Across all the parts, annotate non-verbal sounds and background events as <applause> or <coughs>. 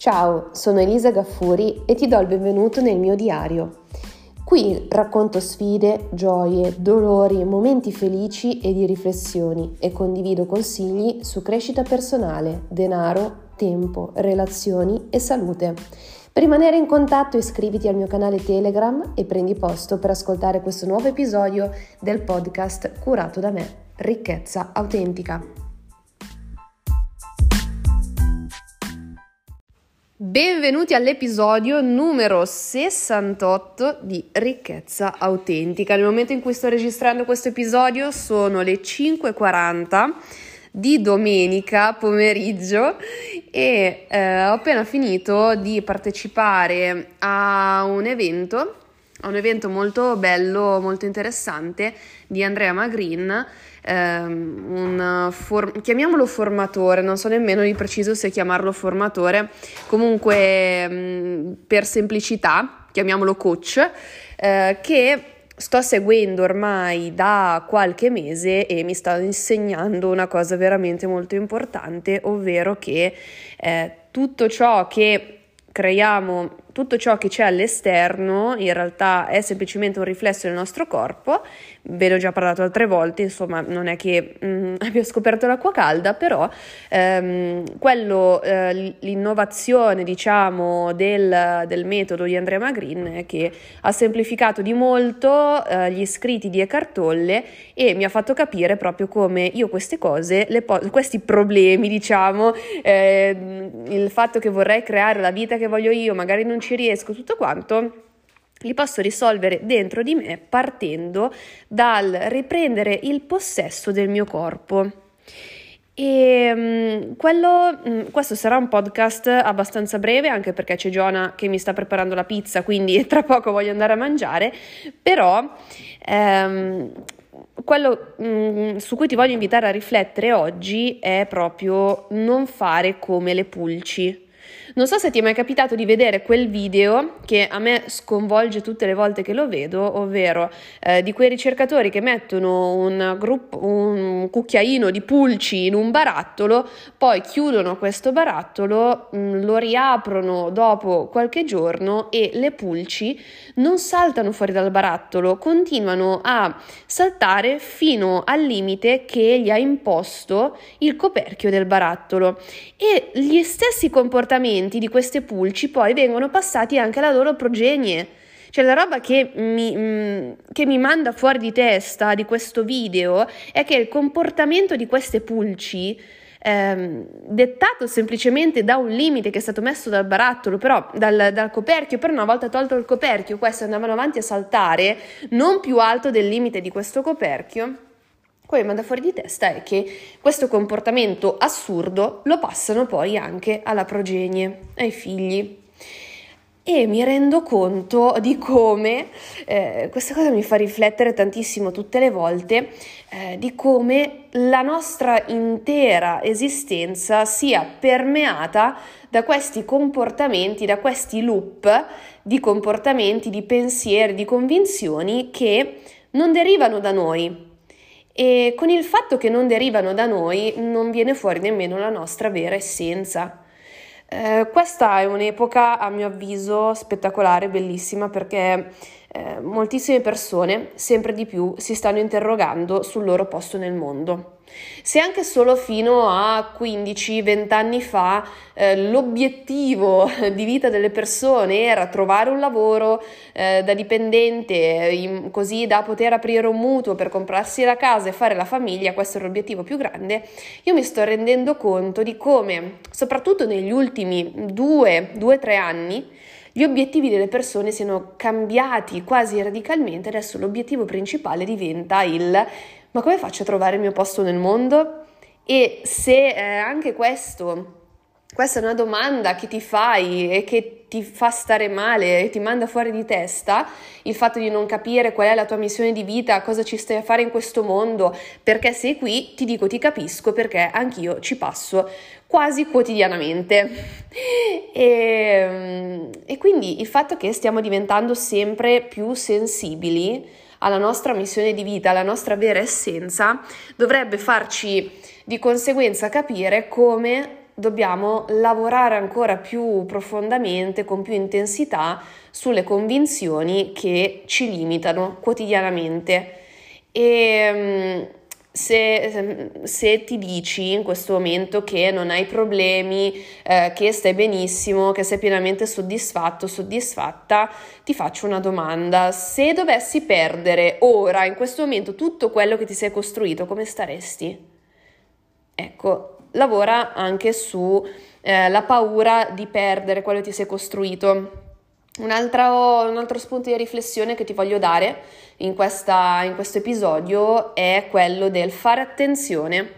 Ciao, sono Elisa Gaffuri e ti do il benvenuto nel mio diario. Qui racconto sfide, gioie, dolori, momenti felici e di riflessioni e condivido consigli su crescita personale, denaro, tempo, relazioni e salute. Per rimanere in contatto iscriviti al mio canale Telegram e prendi posto per ascoltare questo nuovo episodio del podcast curato da me, Ricchezza Autentica. Benvenuti all'episodio numero 68 di Ricchezza Autentica. Nel momento in cui sto registrando questo episodio sono le 5.40 di domenica pomeriggio e eh, ho appena finito di partecipare a un evento, a un evento molto bello, molto interessante di Andrea Magrin ehm, un for- chiamiamolo formatore, non so nemmeno di preciso se chiamarlo formatore, comunque mh, mm, per semplicità chiamiamolo coach, eh, che sto seguendo ormai da qualche mese e mi sta insegnando una cosa veramente molto importante, ovvero che eh, tutto ciò che creiamo tutto ciò che c'è all'esterno in realtà è semplicemente un riflesso del nostro corpo, ve l'ho già parlato altre volte, insomma non è che mm, <laughs> abbia scoperto l'acqua calda, però ehm, quello, eh, l'innovazione diciamo del, del, metodo di Andrea Magrin è che ha semplificato di molto eh, gli scritti di Eckhart Tolle e mi ha fatto capire proprio come io queste cose, po- questi problemi diciamo, eh, il fatto che vorrei creare la vita che voglio io, magari non ci riesco, tutto quanto, li posso risolvere dentro di me partendo dal riprendere il possesso del mio corpo. E um, quello, um, questo sarà un podcast abbastanza breve anche perché c'è Giona che mi sta preparando la pizza, quindi <laughs> tra poco voglio andare a mangiare, però um, quello mm, su cui ti voglio invitare a riflettere oggi è proprio non fare come le pulci. Non so se ti è mai capitato di vedere quel video che a me sconvolge tutte le volte che lo vedo, ovvero eh, di quei ricercatori che mettono un, gruppo, un cucchiaino di pulci in un barattolo, poi chiudono questo barattolo, mh, mm, lo riaprono dopo qualche giorno e le pulci non saltano fuori dal barattolo, continuano a saltare fino al limite che gli ha imposto il coperchio del barattolo. E gli stessi comportamenti componenti di queste pulci poi vengono passati anche alla loro progenie. Cioè la roba che mi, mm, che mi, manda fuori di testa di questo video è che il comportamento di queste pulci, ehm, dettato semplicemente da un limite che è stato messo dal barattolo, però dal, dal coperchio, però una volta tolto il coperchio, queste andavano avanti a saltare non più alto del limite di questo coperchio. Quello che manda fuori di testa è che questo comportamento assurdo lo passano poi anche alla progenie, ai figli. E mi rendo conto di come, eh, questa cosa mi fa riflettere tantissimo tutte le volte, eh, di come la nostra intera esistenza sia permeata da questi comportamenti, da questi loop di comportamenti, di pensieri, di convinzioni che non derivano da noi, e con il fatto che non derivano da noi non viene fuori nemmeno la nostra vera essenza. Eh, questa è un'epoca, a mio avviso, spettacolare, bellissima, perché eh, moltissime persone, sempre di più, si stanno interrogando sul loro posto nel mondo. Se anche solo fino a 15-20 anni fa eh, l'obiettivo <laughs> di vita delle persone era trovare un lavoro eh, da dipendente, in, così da poter aprire un mutuo per comprarsi la casa e fare la famiglia, questo è l'obiettivo più grande, io mi sto rendendo conto di come, soprattutto negli ultimi 2-3 anni, gli obiettivi delle persone siano cambiati quasi radicalmente, adesso l'obiettivo principale diventa il ma come faccio a trovare il mio posto nel mondo? E se eh, anche questo, questa è una domanda che ti fai e che ti fa stare male e ti manda fuori di testa, il fatto di non capire qual è la tua missione di vita, cosa ci stai a fare in questo mondo, perché sei qui, ti dico ti capisco perché anch'io ci passo quasi quotidianamente. <laughs> e, e quindi il fatto che stiamo diventando sempre più sensibili alla nostra missione di vita, alla nostra vera essenza, dovrebbe farci di conseguenza capire come dobbiamo lavorare ancora più profondamente, con più intensità, sulle convinzioni che ci limitano quotidianamente. E mm, se, se, ti dici in questo momento che non hai problemi, eh, che stai benissimo, che sei pienamente soddisfatto, soddisfatta, ti faccio una domanda. Se dovessi perdere ora, in questo momento, tutto quello che ti sei costruito, come staresti? Ecco, lavora anche sulla eh, paura di perdere quello che ti sei costruito. Un altro, un altro, spunto di riflessione che ti voglio dare in, questa, in questo episodio è quello del fare attenzione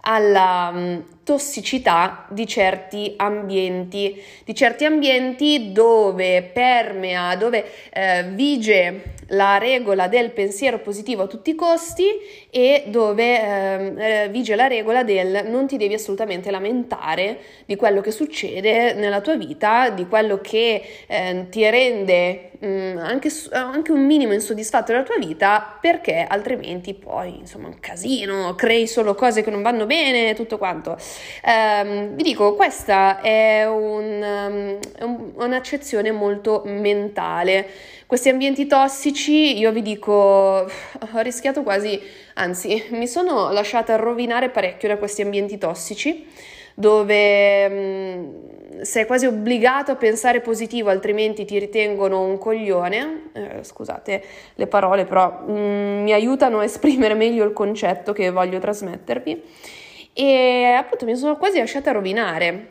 alla um, tossicità di certi ambienti, di certi ambienti dove permea, dove eh, vige la regola del pensiero positivo a tutti i costi e dove ehm, eh, vige la regola del non ti devi assolutamente lamentare di quello che succede nella tua vita, di quello che eh, ti rende mh, mm, anche, anche, un minimo insoddisfatto della tua vita, perché altrimenti poi insomma un casino, crei solo cose che non vanno bene, tutto quanto. Eh, vi dico, questa è un, um, un'accezione molto mentale. Questi ambienti tossici, io vi dico, <laughs> ho rischiato quasi, anzi, mi sono lasciata rovinare parecchio da questi ambienti tossici dove mh, mm, sei quasi obbligato a pensare positivo, altrimenti ti ritengono un coglione. Eh, scusate le parole, però mh, mm, mi aiutano a esprimere meglio il concetto che voglio trasmettervi. E appunto mi sono quasi lasciata rovinare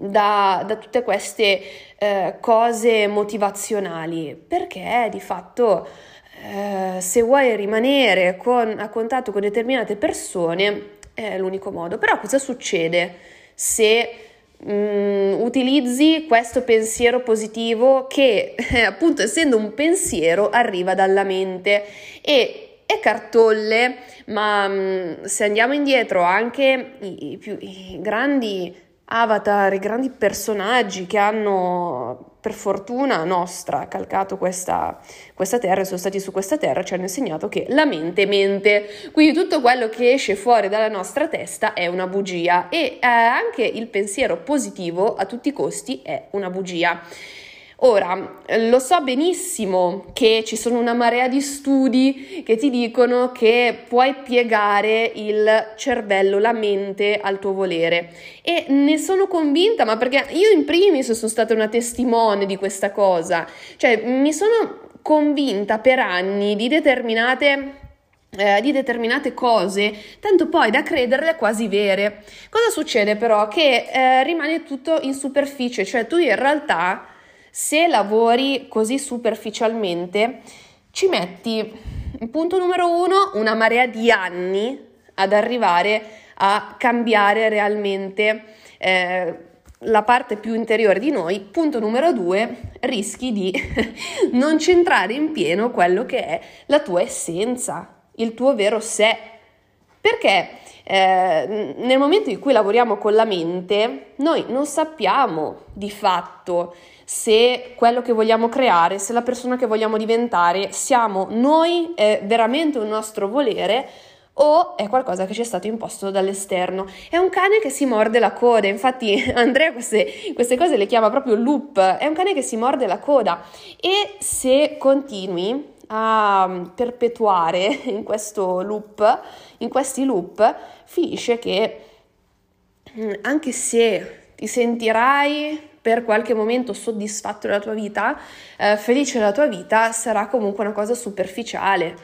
da, da tutte queste eh, cose motivazionali, perché di fatto eh, se vuoi rimanere con, a contatto con determinate persone è l'unico modo. Però cosa succede se mm, utilizzi questo pensiero positivo che <laughs> appunto essendo un pensiero arriva dalla mente e è cartolle, ma mm, se andiamo indietro anche i, i, più, i grandi avatar, i grandi personaggi che hanno per fortuna nostra calcato questa, questa terra e sono stati su questa terra ci hanno insegnato che la mente mente, quindi tutto quello che esce fuori dalla nostra testa è una bugia e eh, anche il pensiero positivo a tutti i costi è una bugia. Ora, lo so benissimo che ci sono una marea di studi che ti dicono che puoi piegare il cervello, la mente al tuo volere e ne sono convinta, ma perché io in primis sono stata una testimone di questa cosa, cioè mi sono convinta per anni di determinate eh, di determinate cose, tanto poi da crederle quasi vere. Cosa succede però? Che eh, rimane tutto in superficie, cioè tu in realtà se lavori così superficialmente, ci metti, punto numero uno, una marea di anni ad arrivare a cambiare realmente eh, la parte più interiore di noi. Punto numero due, rischi di <laughs> non centrare in pieno quello che è la tua essenza, il tuo vero sé. Perché eh, nel momento in cui lavoriamo con la mente, noi non sappiamo di fatto se quello che vogliamo creare, se la persona che vogliamo diventare siamo noi, è veramente un nostro volere o è qualcosa che ci è stato imposto dall'esterno. È un cane che si morde la coda, infatti <laughs> Andrea queste, queste cose le chiama proprio loop, è un cane che si morde la coda e se continui a perpetuare <laughs> in questo loop, in questi loop, finisce che mm, anche se ti sentirai per qualche momento soddisfatto della tua vita, eh, felice della tua vita, sarà comunque una cosa superficiale,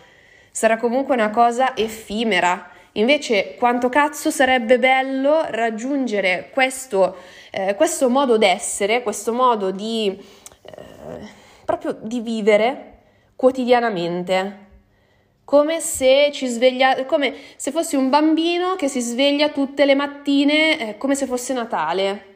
sarà comunque una cosa effimera. Invece, quanto cazzo sarebbe bello raggiungere questo, eh, questo modo d'essere, questo modo di eh, proprio di vivere quotidianamente. Come se ci sveglia, come se fossi un bambino che si sveglia tutte le mattine eh, come se fosse Natale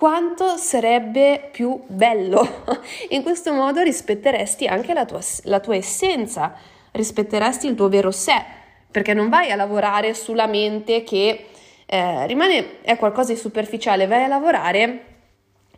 quanto sarebbe più bello. <laughs> In questo modo rispetteresti anche la tua, la tua essenza, rispetteresti il tuo vero sé, perché non vai a lavorare sulla mente che eh, rimane, è qualcosa di superficiale, vai a lavorare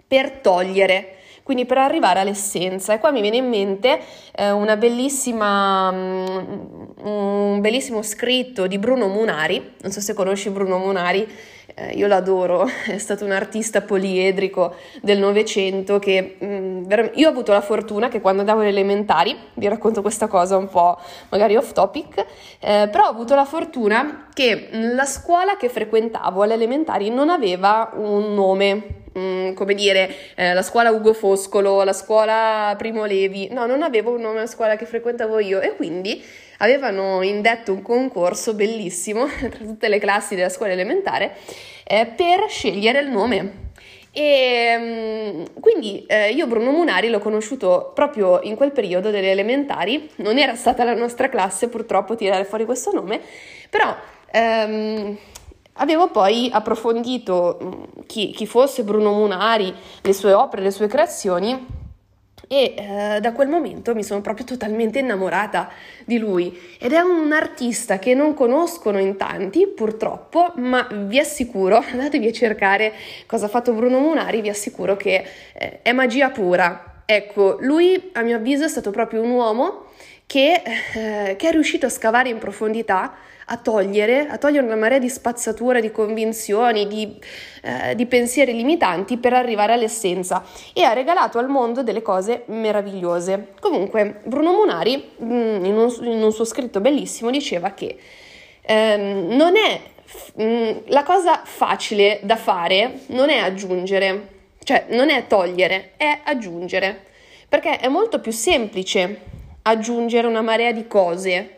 per togliere quindi per arrivare all'essenza. E qua mi viene in mente eh, una bellissima, um, un bellissimo scritto di Bruno Munari, non so se conosci Bruno Munari, eh, io l'adoro, <laughs> è stato un artista poliedrico del Novecento che mh, mm, io ho avuto la fortuna che quando andavo alle elementari, vi racconto questa cosa un po' magari off topic, eh, però ho avuto la fortuna che la scuola che frequentavo alle elementari non aveva un nome Mm, come dire, eh, la scuola Ugo Foscolo, la scuola Primo Levi, no, non avevo un nome alla scuola che frequentavo io e quindi avevano indetto un concorso bellissimo <laughs> tra tutte le classi della scuola elementare eh, per scegliere il nome. E mm, quindi eh, io Bruno Munari l'ho conosciuto proprio in quel periodo delle elementari, non era stata la nostra classe purtroppo tirare fuori questo nome, però ehm, avevo poi approfondito mm, chi, chi, fosse Bruno Munari, le sue opere, le sue creazioni e eh, da quel momento mi sono proprio totalmente innamorata di lui. Ed è un artista che non conoscono in tanti purtroppo ma vi assicuro <laughs> andatevi a cercare cosa ha fatto Bruno Munari vi assicuro che eh, è magia pura. Ecco lui a mio avviso è stato proprio un uomo che, eh, che è riuscito a scavare in profondità a togliere, a togliere una marea di spazzatura, di convinzioni, di, eh, di, pensieri limitanti per arrivare all'essenza e ha regalato al mondo delle cose meravigliose. Comunque, Bruno Munari, mm, in un, in un suo scritto bellissimo, diceva che ehm, non è mm, la cosa facile da fare, non è aggiungere, cioè non è togliere, è aggiungere, perché è molto più semplice aggiungere una marea di cose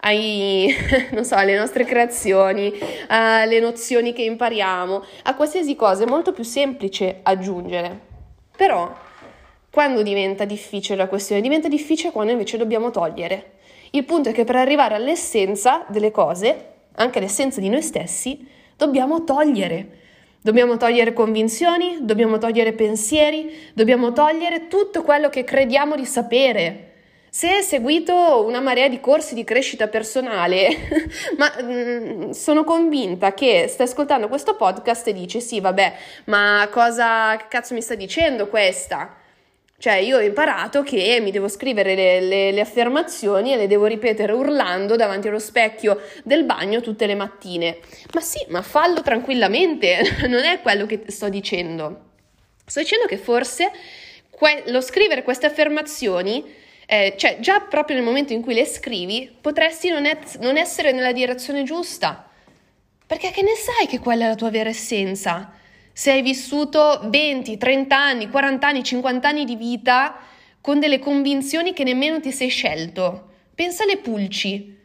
ai, <laughs> non so, alle nostre creazioni, alle nozioni che impariamo, a qualsiasi cosa è molto più semplice aggiungere. Però quando diventa difficile la questione? Diventa difficile quando invece dobbiamo togliere. Il punto è che per arrivare all'essenza delle cose, anche l'essenza di noi stessi, dobbiamo togliere. Dobbiamo togliere convinzioni, dobbiamo togliere pensieri, dobbiamo togliere tutto quello che crediamo di sapere se hai seguito una marea di corsi di crescita personale, <laughs> ma mh, mm, sono convinta che stai ascoltando questo podcast e dici sì, vabbè, ma cosa cazzo mi sta dicendo questa? Cioè, io ho imparato che mi devo scrivere le, le, le, affermazioni e le devo ripetere urlando davanti allo specchio del bagno tutte le mattine. Ma sì, ma fallo tranquillamente, <laughs> non è quello che sto dicendo. Sto dicendo che forse que- lo scrivere queste affermazioni eh, cioè già proprio nel momento in cui le scrivi potresti non, et- non essere nella direzione giusta, perché che ne sai che quella è la tua vera essenza? Se hai vissuto 20, 30 anni, 40 anni, 50 anni di vita con delle convinzioni che nemmeno ti sei scelto. Pensa alle pulci.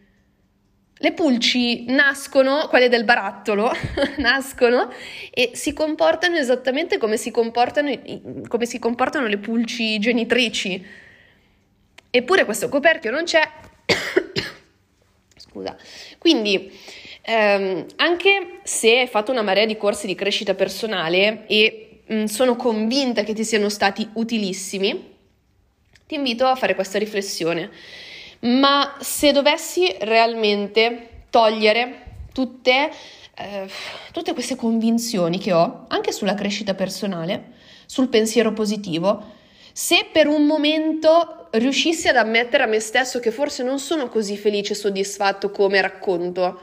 Le pulci nascono, quelle del barattolo, <laughs> nascono e si comportano esattamente come si comportano, come si comportano le pulci genitrici Eppure questo coperchio non c'è. <coughs> Scusa. Quindi, ehm, anche se hai fatto una marea di corsi di crescita personale e mh, mm, sono convinta che ti siano stati utilissimi, ti invito a fare questa riflessione. Ma se dovessi realmente togliere tutte, eh, tutte queste convinzioni che ho, anche sulla crescita personale, sul pensiero positivo, se per un momento riuscissi ad ammettere a me stesso che forse non sono così felice e soddisfatto come racconto,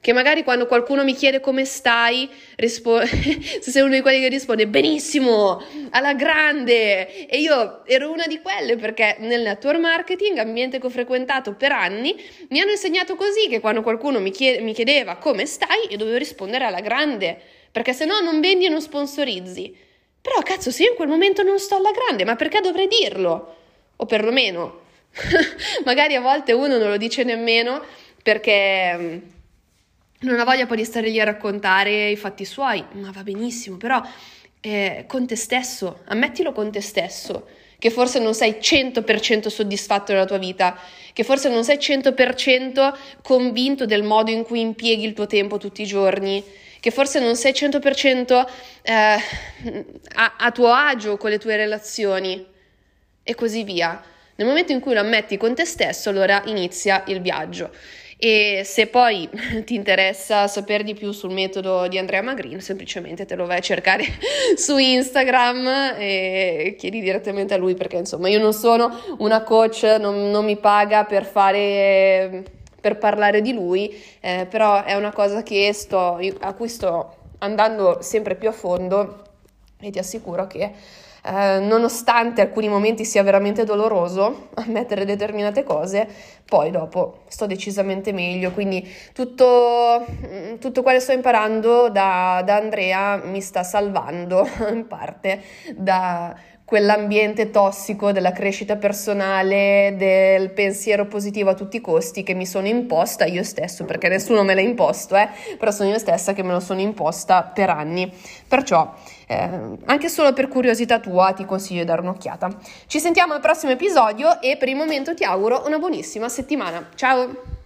che magari quando qualcuno mi chiede come stai, rispo- <laughs> se sei uno di quelli che risponde benissimo, alla grande, e io ero una di quelle perché nel network marketing, ambiente che ho frequentato per anni, mi hanno insegnato così che quando qualcuno mi, chiede- mi chiedeva come stai, io dovevo rispondere alla grande, perché se no non vendi e non sponsorizzi. Però cazzo, se io in quel momento non sto alla grande, ma perché dovrei dirlo? O perlomeno, <laughs> magari a volte uno non lo dice nemmeno perché mm, non ha voglia poi di stare lì a raccontare i fatti suoi, ma va benissimo, però eh, con te stesso, ammettilo con te stesso, che forse non sei 100% soddisfatto della tua vita, che forse non sei 100% convinto del modo in cui impieghi il tuo tempo tutti i giorni, che forse non sei 100% eh, a, a tuo agio con le tue relazioni e così via. Nel momento in cui lo ammetti con te stesso, allora inizia il viaggio. E se poi <laughs> ti interessa sapere di più sul metodo di Andrea Magrin, semplicemente te lo vai a cercare <laughs> su Instagram e chiedi direttamente a lui perché insomma io non sono una coach, non, non mi paga per fare per parlare di lui, eh, però è una cosa sto, a cui sto andando sempre più a fondo e ti assicuro che eh, nonostante alcuni momenti sia veramente doloroso <laughs> ammettere determinate cose, poi dopo sto decisamente meglio. Quindi tutto, mm, tutto quello che sto imparando da, da Andrea mi sta salvando <laughs> in parte da quell'ambiente tossico della crescita personale, del pensiero positivo a tutti i costi che mi sono imposta io stesso, perché nessuno me l'ha imposto, eh? però sono io stessa che me lo sono imposta per anni. Perciò, eh, anche solo per curiosità tua, ti consiglio di dare un'occhiata. Ci sentiamo al prossimo episodio e per il momento ti auguro una buonissima settimana. Ciao!